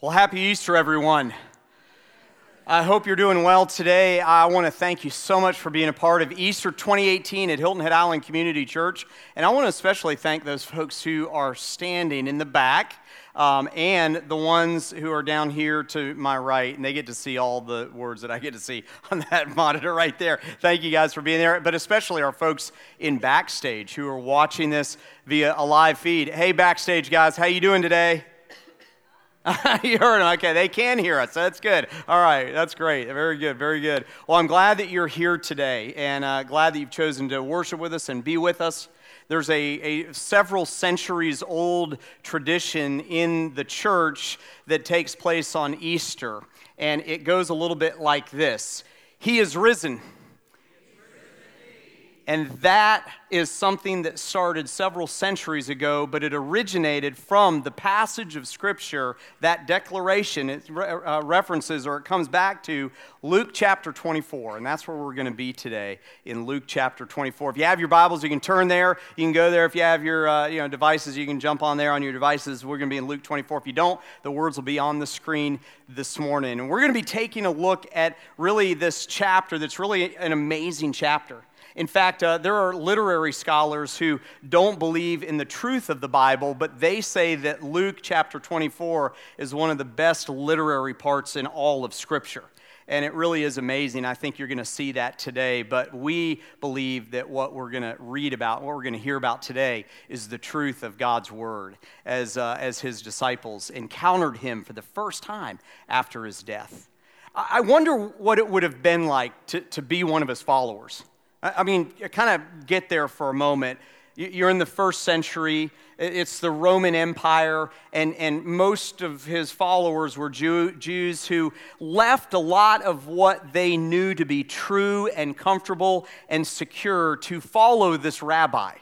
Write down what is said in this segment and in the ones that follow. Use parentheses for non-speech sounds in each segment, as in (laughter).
Well, happy Easter, everyone. I hope you're doing well today. I want to thank you so much for being a part of Easter 2018 at Hilton Head Island Community Church. And I want to especially thank those folks who are standing in the back um, and the ones who are down here to my right. And they get to see all the words that I get to see (laughs) on that monitor right there. Thank you guys for being there, but especially our folks in backstage who are watching this via a live feed. Hey, backstage guys, how you doing today? (laughs) you heard. Okay, they can hear us. That's good. All right, that's great. Very good, very good. Well, I'm glad that you're here today and uh, glad that you've chosen to worship with us and be with us. There's a, a several centuries old tradition in the church that takes place on Easter, and it goes a little bit like this He is risen. And that is something that started several centuries ago, but it originated from the passage of Scripture, that declaration. It uh, references or it comes back to Luke chapter 24. And that's where we're going to be today in Luke chapter 24. If you have your Bibles, you can turn there. You can go there. If you have your uh, you know, devices, you can jump on there on your devices. We're going to be in Luke 24. If you don't, the words will be on the screen this morning. And we're going to be taking a look at really this chapter that's really an amazing chapter. In fact, uh, there are literary scholars who don't believe in the truth of the Bible, but they say that Luke chapter 24 is one of the best literary parts in all of Scripture. And it really is amazing. I think you're going to see that today. But we believe that what we're going to read about, what we're going to hear about today, is the truth of God's Word as, uh, as his disciples encountered him for the first time after his death. I wonder what it would have been like to, to be one of his followers. I mean, kind of get there for a moment. You're in the first century, it's the Roman Empire, and, and most of his followers were Jew, Jews who left a lot of what they knew to be true and comfortable and secure to follow this rabbi.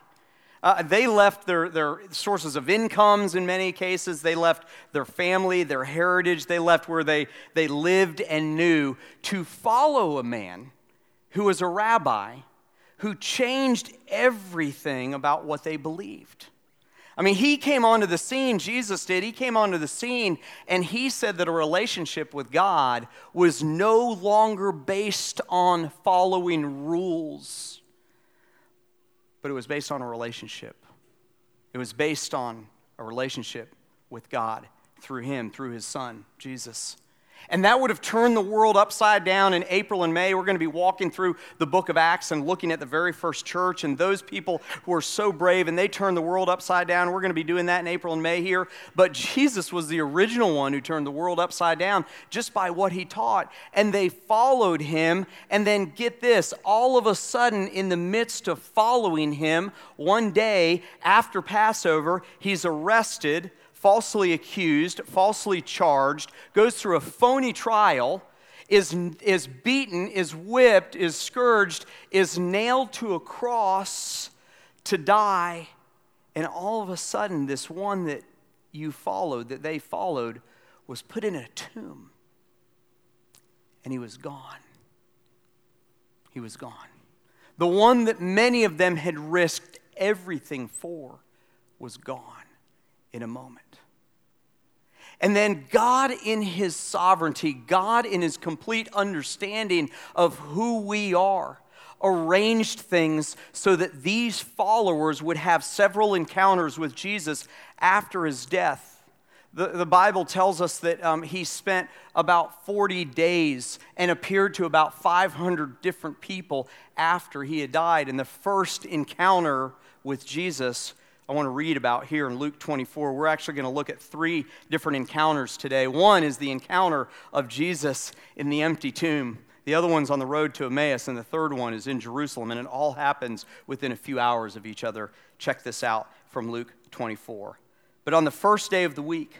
Uh, they left their, their sources of incomes in many cases. They left their family, their heritage. They left where they, they lived and knew to follow a man who was a rabbi who changed everything about what they believed. I mean, he came onto the scene, Jesus did. He came onto the scene and he said that a relationship with God was no longer based on following rules, but it was based on a relationship. It was based on a relationship with God through him, through his son, Jesus. And that would have turned the world upside down in April and May. We're going to be walking through the book of Acts and looking at the very first church and those people who are so brave and they turned the world upside down. We're going to be doing that in April and May here. But Jesus was the original one who turned the world upside down just by what he taught. And they followed him. And then get this all of a sudden, in the midst of following him, one day after Passover, he's arrested falsely accused, falsely charged, goes through a phony trial, is, is beaten, is whipped, is scourged, is nailed to a cross to die. And all of a sudden, this one that you followed, that they followed, was put in a tomb. And he was gone. He was gone. The one that many of them had risked everything for was gone in a moment. And then God, in His sovereignty, God, in His complete understanding of who we are, arranged things so that these followers would have several encounters with Jesus after His death. The, the Bible tells us that um, he spent about 40 days and appeared to about 500 different people after he had died. And the first encounter with Jesus I want to read about here in Luke 24. We're actually going to look at three different encounters today. One is the encounter of Jesus in the empty tomb. The other one's on the road to Emmaus, and the third one is in Jerusalem, and it all happens within a few hours of each other. Check this out from Luke 24. But on the first day of the week,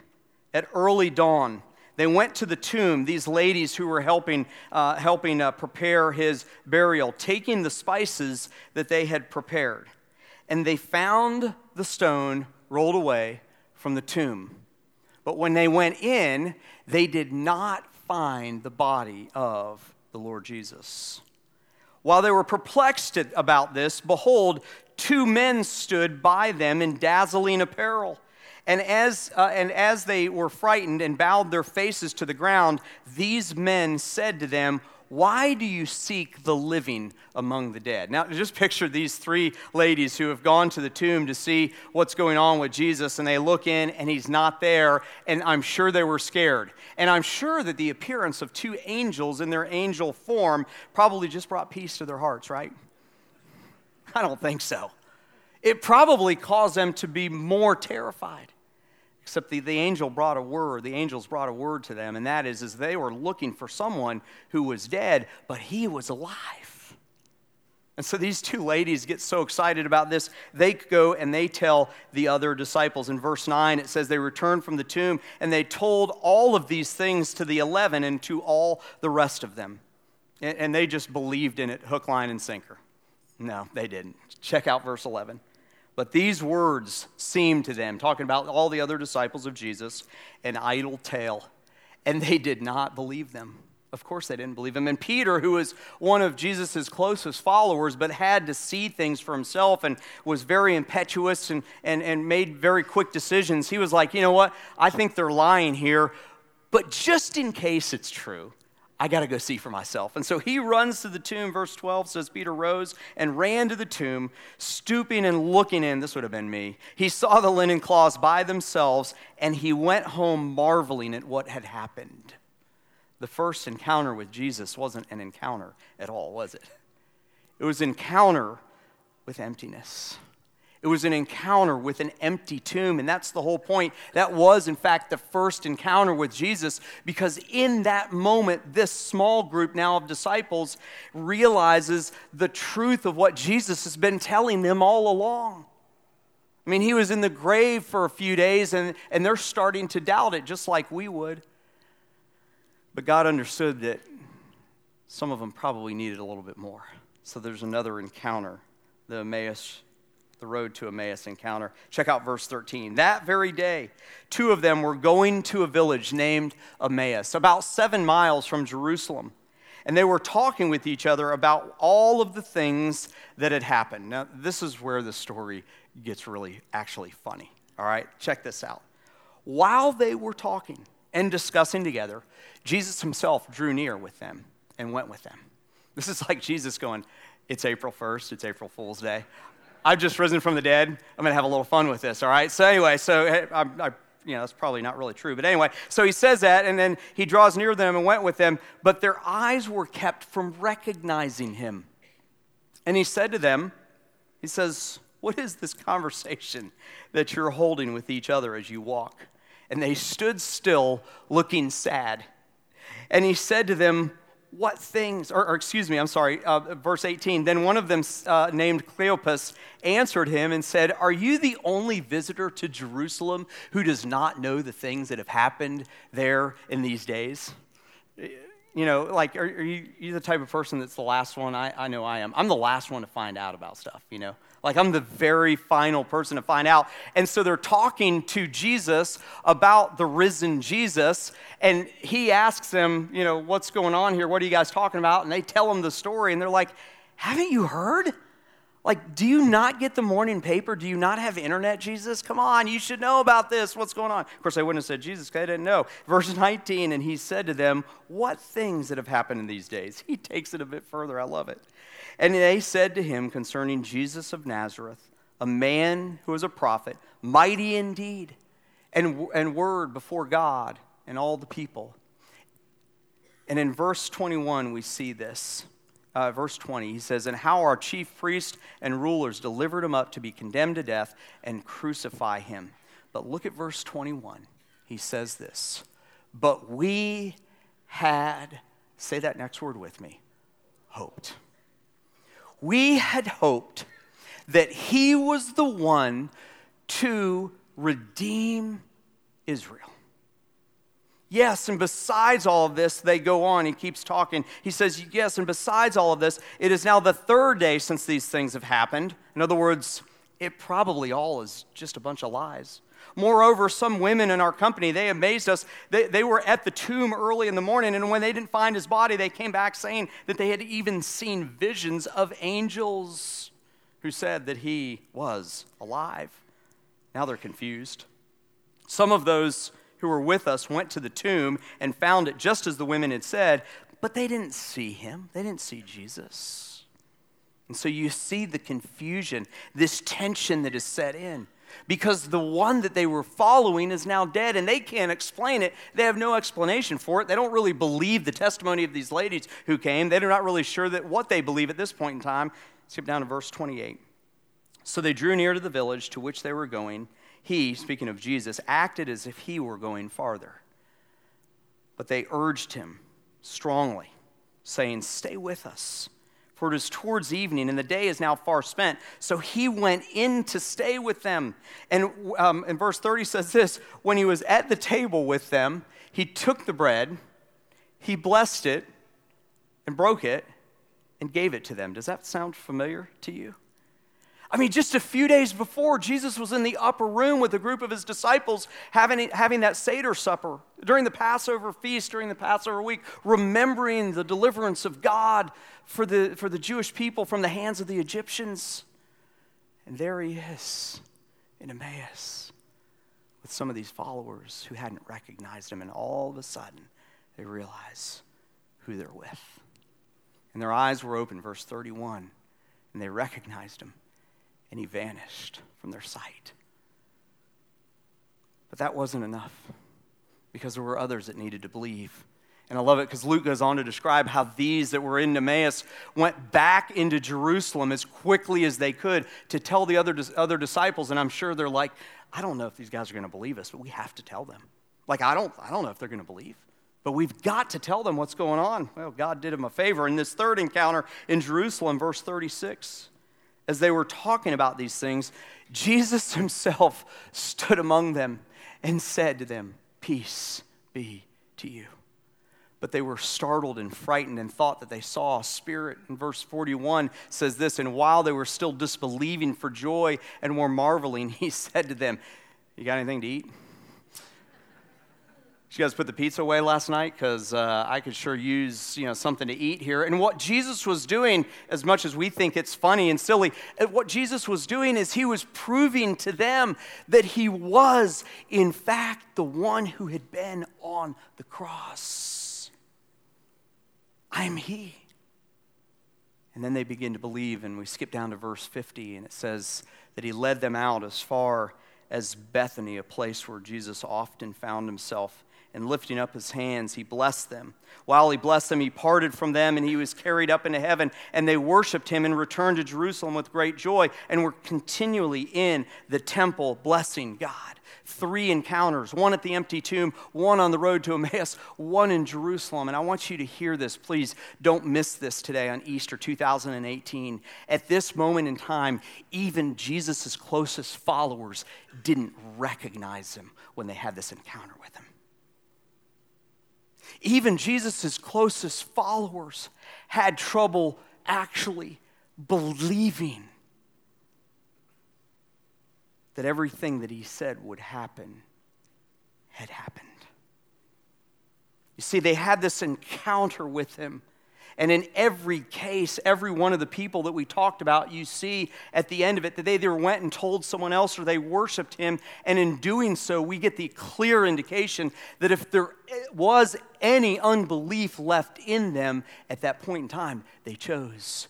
at early dawn, they went to the tomb, these ladies who were helping, uh, helping uh, prepare his burial, taking the spices that they had prepared and they found the stone rolled away from the tomb. But when they went in, they did not find the body of the Lord Jesus. While they were perplexed about this, behold, two men stood by them in dazzling apparel. And as, uh, and as they were frightened and bowed their faces to the ground, these men said to them, why do you seek the living among the dead? Now, just picture these three ladies who have gone to the tomb to see what's going on with Jesus, and they look in and he's not there, and I'm sure they were scared. And I'm sure that the appearance of two angels in their angel form probably just brought peace to their hearts, right? I don't think so. It probably caused them to be more terrified. Except the, the angel brought a word, the angels brought a word to them, and that is, is they were looking for someone who was dead, but he was alive. And so these two ladies get so excited about this, they go and they tell the other disciples. In verse 9, it says they returned from the tomb and they told all of these things to the 11 and to all the rest of them. And they just believed in it hook, line, and sinker. No, they didn't. Check out verse 11. But these words seemed to them, talking about all the other disciples of Jesus, an idle tale. And they did not believe them. Of course, they didn't believe him. And Peter, who was one of Jesus' closest followers, but had to see things for himself and was very impetuous and, and, and made very quick decisions, he was like, you know what? I think they're lying here. But just in case it's true, I got to go see for myself. And so he runs to the tomb. Verse 12 says Peter rose and ran to the tomb, stooping and looking in. This would have been me. He saw the linen cloths by themselves, and he went home marveling at what had happened. The first encounter with Jesus wasn't an encounter at all, was it? It was encounter with emptiness. It was an encounter with an empty tomb. And that's the whole point. That was, in fact, the first encounter with Jesus because in that moment, this small group now of disciples realizes the truth of what Jesus has been telling them all along. I mean, he was in the grave for a few days and, and they're starting to doubt it just like we would. But God understood that some of them probably needed a little bit more. So there's another encounter, the Emmaus the road to Emmaus encounter. Check out verse 13. That very day, two of them were going to a village named Emmaus, about seven miles from Jerusalem. And they were talking with each other about all of the things that had happened. Now, this is where the story gets really actually funny. All right, check this out. While they were talking and discussing together, Jesus himself drew near with them and went with them. This is like Jesus going, It's April 1st, it's April Fool's Day. I've just risen from the dead. I'm going to have a little fun with this, all right? So, anyway, so I, I, you know, that's probably not really true. But anyway, so he says that, and then he draws near them and went with them, but their eyes were kept from recognizing him. And he said to them, He says, What is this conversation that you're holding with each other as you walk? And they stood still, looking sad. And he said to them, what things, or, or, excuse me, I'm sorry, uh, verse 18. Then one of them, uh, named Cleopas, answered him and said, Are you the only visitor to Jerusalem who does not know the things that have happened there in these days? You know, like, are, are you, the type of person that's the last one? I, I know I am. I'm the last one to find out about stuff, you know? Like, I'm the very final person to find out. And so they're talking to Jesus about the risen Jesus. And he asks them, you know, what's going on here? What are you guys talking about? And they tell him the story. And they're like, haven't you heard? Like, do you not get the morning paper? Do you not have internet, Jesus? Come on, you should know about this. What's going on? Of course, I wouldn't have said Jesus because I didn't know. Verse 19, and he said to them, What things that have happened in these days? (laughs) He takes it a bit further. I love it. And they said to him concerning Jesus of Nazareth, a man who was a prophet, mighty indeed, and, and word before God and all the people. And in verse 21, we see this. Uh, verse 20, he says, And how our chief priests and rulers delivered him up to be condemned to death and crucify him. But look at verse 21. He says this, But we had, say that next word with me, hoped we had hoped that he was the one to redeem Israel. Yes, and besides all of this, they go on. He keeps talking. He says, Yes, and besides all of this, it is now the third day since these things have happened. In other words, it probably all is just a bunch of lies. Moreover, some women in our company, they amazed us. They, they were at the tomb early in the morning, and when they didn't find his body, they came back saying that they had even seen visions of angels who said that he was alive. Now they're confused. Some of those who were with us went to the tomb and found it just as the women had said, but they didn't see him. They didn't see Jesus. And so you see the confusion, this tension that is set in because the one that they were following is now dead and they can't explain it. They have no explanation for it. They don't really believe the testimony of these ladies who came. They're not really sure that what they believe at this point in time. Skip down to verse 28. So they drew near to the village to which they were going. He, speaking of Jesus, acted as if he were going farther. But they urged him strongly, saying, Stay with us for it is towards evening, and the day is now far spent. So he went in to stay with them. And um, in verse 30 says this When he was at the table with them, he took the bread, he blessed it, and broke it, and gave it to them. Does that sound familiar to you? I mean, just a few days before, Jesus was in the upper room with a group of his disciples having, having that Seder supper during the Passover feast, during the Passover week, remembering the deliverance of God for the, for the Jewish people from the hands of the Egyptians. And there he is in Emmaus with some of these followers who hadn't recognized him, and all of a sudden they realize who they're with. And their eyes were open, verse 31, and they recognized him and he vanished from their sight. But that wasn't enough because there were others that needed to believe. And I love it because Luke goes on to describe how these that were in Emmaus went back into Jerusalem as quickly as they could to tell the other, other disciples. And I'm sure they're like, I don't know if these guys are going to believe us, but we have to tell them. Like, I don't, I don't know if they're going to believe. But we've got to tell them what's going on. Well, God did them a favor. In this third encounter in Jerusalem, verse 36, as they were talking about these things, Jesus (laughs) himself stood among them and said to them, Peace be to you. But they were startled and frightened and thought that they saw a spirit. And verse 41 says this And while they were still disbelieving for joy and were marveling, (laughs) he said to them, You got anything to eat? Did you guys put the pizza away last night? Because uh, I could sure use you know, something to eat here. And what Jesus was doing, as much as we think it's funny and silly, uh, what Jesus was doing is he was proving to them that he was, in fact, the one who had been on the cross. I am he. And then they begin to believe, and we skip down to verse 50, and it says that he led them out as far as Bethany, a place where Jesus often found himself and lifting up his hands, he blessed them. While he blessed them, he parted from them and he was carried up into heaven. And they worshiped him and returned to Jerusalem with great joy and were continually in the temple blessing God. Three encounters one at the empty tomb, one on the road to Emmaus, one in Jerusalem. And I want you to hear this. Please don't miss this today on Easter 2018. At this moment in time, even Jesus' closest followers didn't recognize him when they had this encounter with him. Even Jesus' closest followers had trouble actually believing that everything that he said would happen had happened. You see, they had this encounter with him and in every case, every one of the people that we talked about, you see at the end of it that they either went and told someone else or they worshiped him. And in doing so, we get the clear indication that if there was any unbelief left in them at that point in time, they chose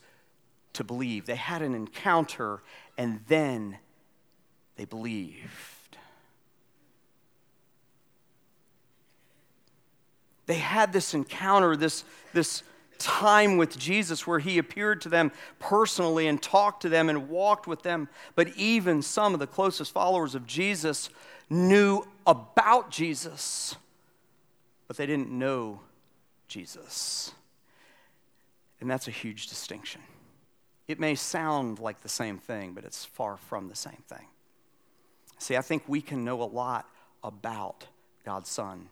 to believe. They had an encounter and then they believed. They had this encounter, this, this time with Jesus where he appeared to them personally and talked to them and walked with them. But even some of the closest followers of Jesus knew about Jesus, but they didn't know Jesus. And that's a huge distinction. It may sound like the same thing, but it's far from the same thing. See, I think we can know a lot about God's Son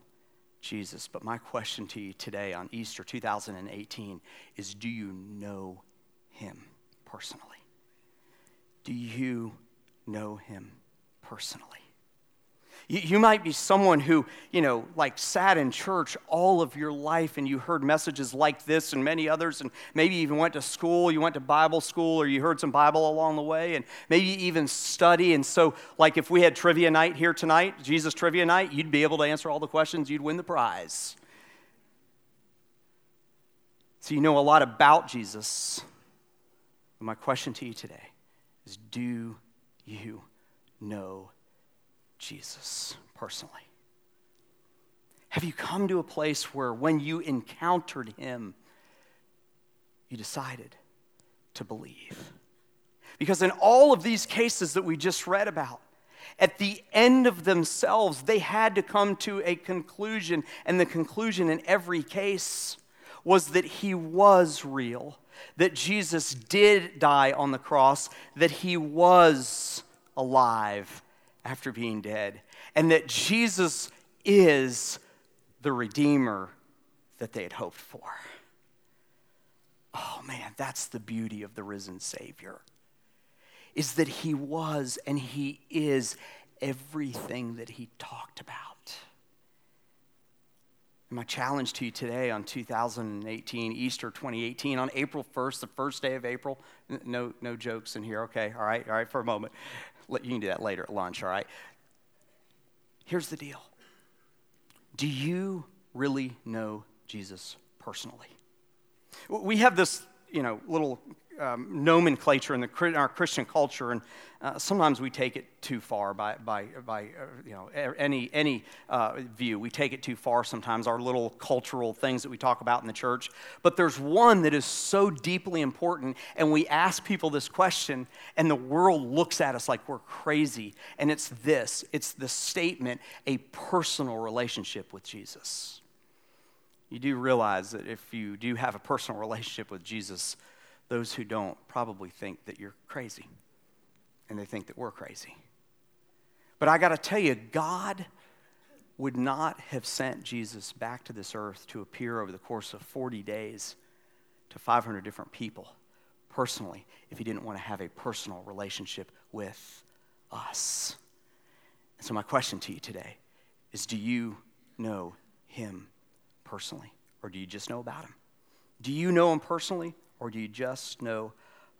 Jesus. But my question to you today on Easter 2018 is do you know him personally? Do you know him personally? You, might be someone who, you know, like sat in church all of your life and you heard messages like this and many others, and maybe even went to school, you went to Bible school, or you heard some Bible along the way, and maybe even study. And so, like if we had trivia night here tonight, Jesus trivia night, you'd be able to answer all the questions, you'd win the prize. So you know a lot about Jesus. But my question to you today is do you know Jesus personally? Have you come to a place where when you encountered him, you decided to believe? Because in all of these cases that we just read about, at the end of themselves, they had to come to a conclusion, and the conclusion in every case was that he was real, that Jesus did die on the cross, that he was alive after being dead, and that Jesus is the Redeemer that they had hoped for. Oh man, that's the beauty of the risen Savior. Is that he was and he is everything that he talked about. And my challenge to you today on 2018, Easter 2018, on April 1st, the first day of April, no, no jokes in here, okay? All right, all right, for a moment. You can do that later at lunch, all right? Here's the deal Do you really know Jesus personally? We have this, you know, little um, nomenclature in, the, in our Christian culture, and uh, sometimes we take it too far by, by, by uh, you know, any, any uh, view. We take it too far sometimes, our little cultural things that we talk about in the church. But there's one that is so deeply important, and we ask people this question, and the world looks at us like we're crazy. And it's this it's the statement a personal relationship with Jesus. You do realize that if you do have a personal relationship with Jesus, those who don't probably think that you're crazy and they think that we're crazy. But I got to tell you, God would not have sent Jesus back to this earth to appear over the course of 40 days to 500 different people personally if he didn't want to have a personal relationship with us. And so, my question to you today is do you know him personally, or do you just know about him? Do you know him personally, or do you just know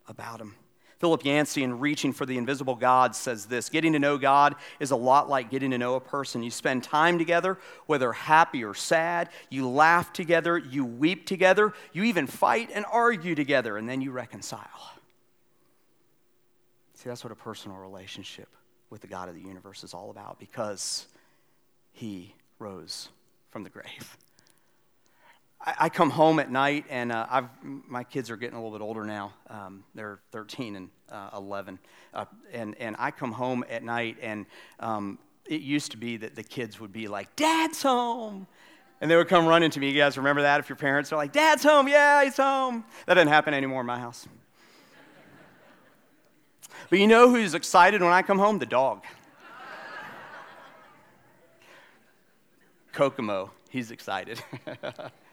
about him? Philip Yancey, in Reaching for the Invisible God, says this Getting to know God is a lot like getting to know a person. You spend time together, whether happy or sad. You laugh together, you weep together, you even fight and argue together, and then you reconcile. See, that's what a personal relationship with the God of the universe is all about because he rose from the grave. I, come home at night, and uh, I've, my kids are getting a little bit older now. Um, they're 13 and uh, 11. Uh, and, and I come home at night, and um, it used to be that the kids would be like, Dad's home. And they would come running to me. You guys remember that? If your parents are like, Dad's home, yeah, he's home. That doesn't happen anymore in my house. But you know who's excited when I come home? The dog. Kokomo, he's excited. (laughs)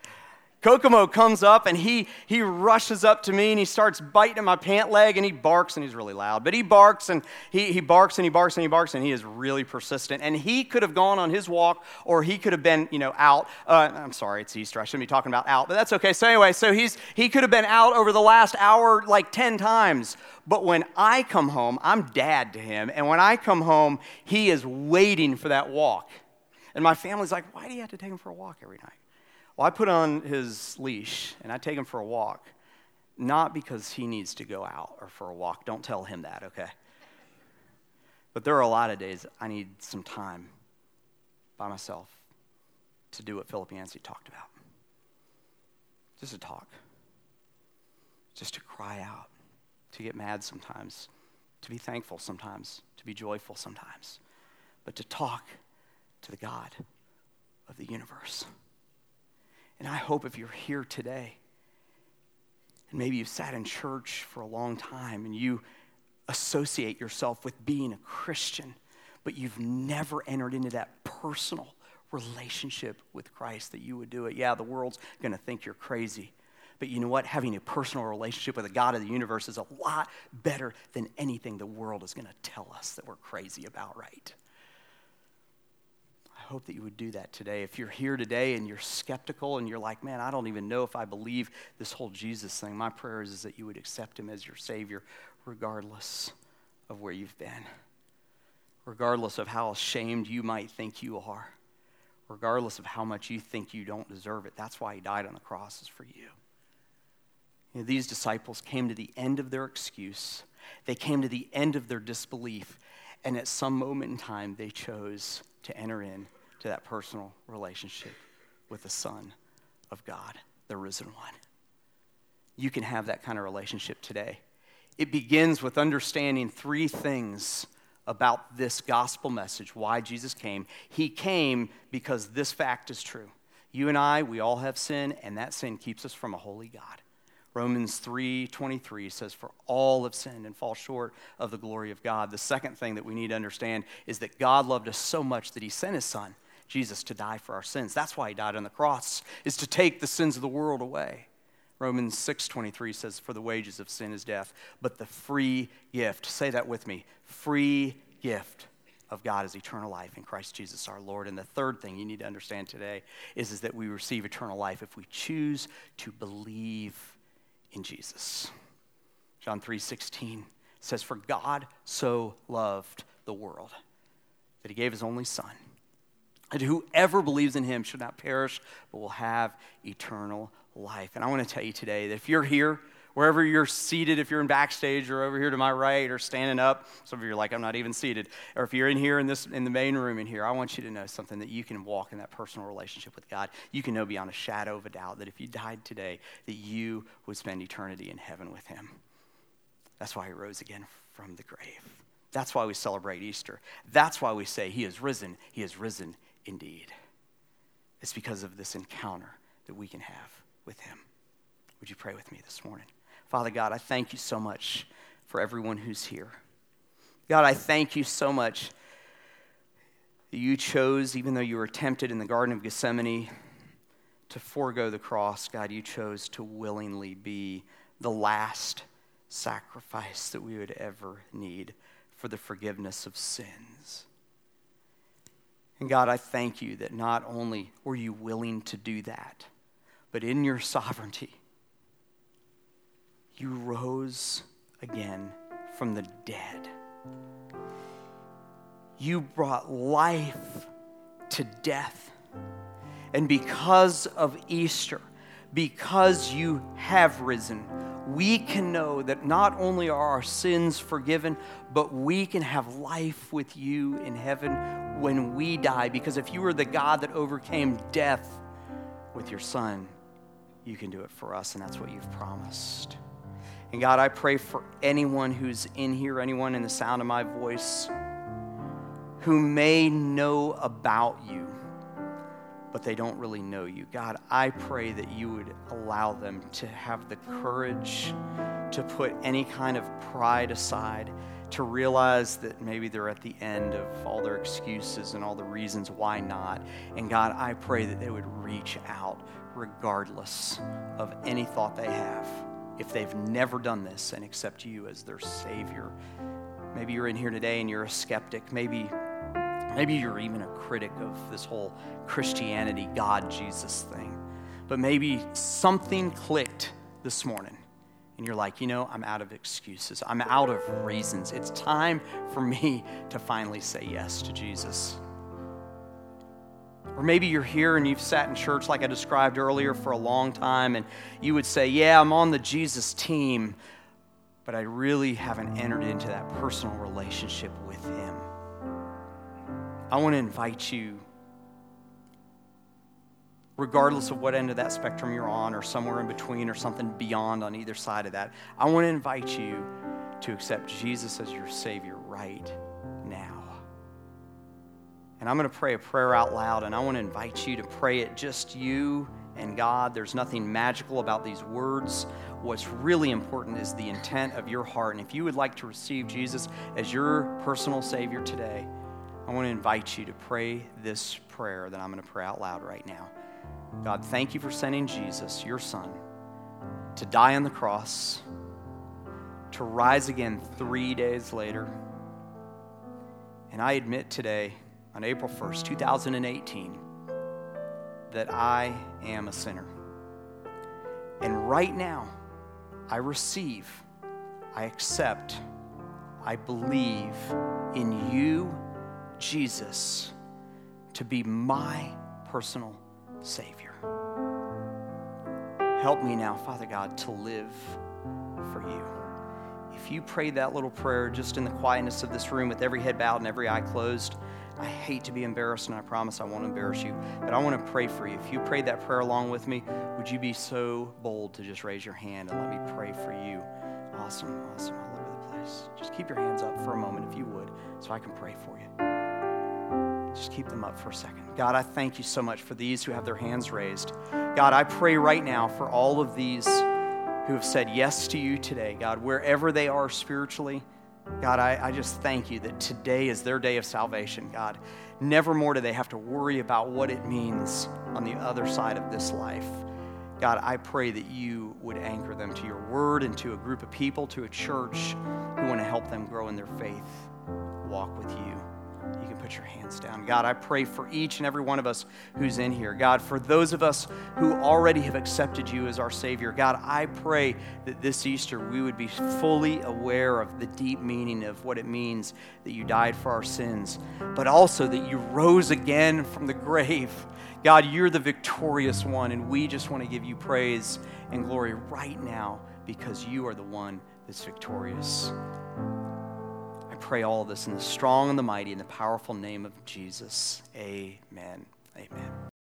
Kokomo comes up and he, he rushes up to me and he starts biting my pant leg and he barks and he's really loud. But he barks and he, he barks and he barks and he barks and he is really persistent. And he could have gone on his walk or he could have been, you know, out. Uh, I'm sorry, it's Easter. I shouldn't be talking about out, but that's okay. So anyway, so he's, he could have been out over the last hour like 10 times. But when I come home, I'm dad to him. And when I come home, he is waiting for that walk. And my family's like, why do you have to take him for a walk every night? Well, I put on his leash and I take him for a walk, not because he needs to go out or for a walk. Don't tell him that, okay? But there are a lot of days I need some time by myself to do what Philip Yancey talked about. Just to talk, just to cry out, to get mad sometimes, to be thankful sometimes, to be joyful sometimes, but to talk to the God of the universe. And I hope if you're here today, and maybe you've sat in church for a long time and you associate yourself with being a Christian, but you've never entered into that personal relationship with Christ, that you would do it. Yeah, the world's going to think you're crazy. But you know what? Having a personal relationship with the God of the universe is a lot better than anything the world is going to tell us that we're crazy about, right? Hope that you would do that today. If you're here today and you're skeptical and you're like, man, I don't even know if I believe this whole Jesus thing, my prayer is, is that you would accept him as your Savior, regardless of where you've been, regardless of how ashamed you might think you are, regardless of how much you think you don't deserve it. That's why he died on the cross, is for you. you know, these disciples came to the end of their excuse, they came to the end of their disbelief, and at some moment in time, they chose to enter in to that personal relationship with the Son of God, the risen one. You can have that kind of relationship today. It begins with understanding three things about this gospel message why Jesus came. He came because this fact is true. You and I, we all have sin, and that sin keeps us from a holy God. Romans 3:23 says for all have sinned and fall short of the glory of God. The second thing that we need to understand is that God loved us so much that he sent his son Jesus to die for our sins. That's why he died on the cross is to take the sins of the world away. Romans 6:23 says for the wages of sin is death, but the free gift, say that with me, free gift of God is eternal life in Christ Jesus our Lord. And the third thing you need to understand today is, is that we receive eternal life if we choose to believe in Jesus. John 3:16 says for God so loved the world that he gave his only son that whoever believes in him should not perish but will have eternal life. And I want to tell you today that if you're here wherever you're seated, if you're in backstage or over here to my right or standing up, some of you are like, I'm not even seated, or if you're in here in this in the main room in here, I want you to know something that you can walk in that personal relationship with God. You can know beyond a shadow of a doubt that if you died today, that you would spend eternity in heaven with Him. That's why He rose again from the grave. That's why we celebrate Easter. That's why we say He is risen. He is risen indeed. It's because of this encounter that we can have with Him. Would you pray with me this morning? Father God, I thank you so much for everyone who's here. God, I thank you so much that you chose, even though you were tempted in the Garden of Gethsemane, to forego the cross. God, you chose to willingly be the last sacrifice that we would ever need for the forgiveness of sins. And God, I thank you that not only were you willing to do that, but in your sovereignty, you rose again from the dead. You brought life to death. And because of Easter, because you have risen, we can know that not only are our sins forgiven, but we can have life with you in heaven when we die. Because if you were the God that overcame death with your Son, you can do it for us, and that's what you've promised. And God, I pray for anyone who's in here, anyone in the sound of my voice, who may know about you, but they don't really know you. God, I pray that you would allow them to have the courage to put any kind of pride aside, to realize that maybe they're at the end of all their excuses and all the reasons why not. And God, I pray that they would reach out regardless of any thought they have if they've never done this and accept you as their Savior. Maybe you're in here today and you're a skeptic. Maybe, maybe you're even a critic of this whole Christianity, God, Jesus thing. But maybe something clicked this morning and you're like, you know, I'm out of excuses. I'm out of reasons. It's time for me to finally say yes to Jesus. Or maybe you're here and you've sat in church, like I described earlier, for a long time, and you would say, Yeah, I'm on the Jesus team, but I really haven't entered into that personal relationship with Him. I want to invite you, regardless of what end of that spectrum you're on, or somewhere in between, or something beyond on either side of that, I want to invite you to accept Jesus as your Savior right now. And I'm going to pray a prayer out loud, and I want to invite you to pray it just you and God. There's nothing magical about these words. What's really important is the intent of your heart. And if you would like to receive Jesus as your personal Savior today, I want to invite you to pray this prayer that I'm going to pray out loud right now. God, thank you for sending Jesus, your Son, to die on the cross, to rise again three days later. And I admit today, on April 1st, 2018, that I am a sinner. And right now, I receive, I accept, I believe in you, Jesus, to be my personal Savior. Help me now, Father God, to live for you. If you prayed that little prayer just in the quietness of this room with every head bowed and every eye closed, I hate to be embarrassed, and I promise I won't embarrass you, but I want to pray for you. If you prayed that prayer along with me, would you be so bold to just raise your hand and let me pray for you? Awesome, awesome, all over the place. Just keep your hands up for a moment, if you would, so I can pray for you. Just keep them up for a second. God, I thank you so much for these who have their hands raised. God, I pray right now for all of these who have said yes to you today, God, wherever they are spiritually. God, I, I just thank you that today is their day of salvation, God. Never more do they have to worry about what it means on the other side of this life. God, I pray that you would anchor them to your word and to a group of people, to a church who want to help them grow in their faith, walk with you you can put your hands down. God, I pray for each and every one of us who's in here. God, for those of us who already have accepted you as our Savior, God, I pray that this Easter we would be fully aware of the deep meaning of what it means that you died for our sins, but also that you rose again from the grave. God, you're the victorious one, and we just want to give you praise and glory right now because you are the one that's victorious pray all this in the strong and the mighty and the powerful name of Jesus. Amen. Amen.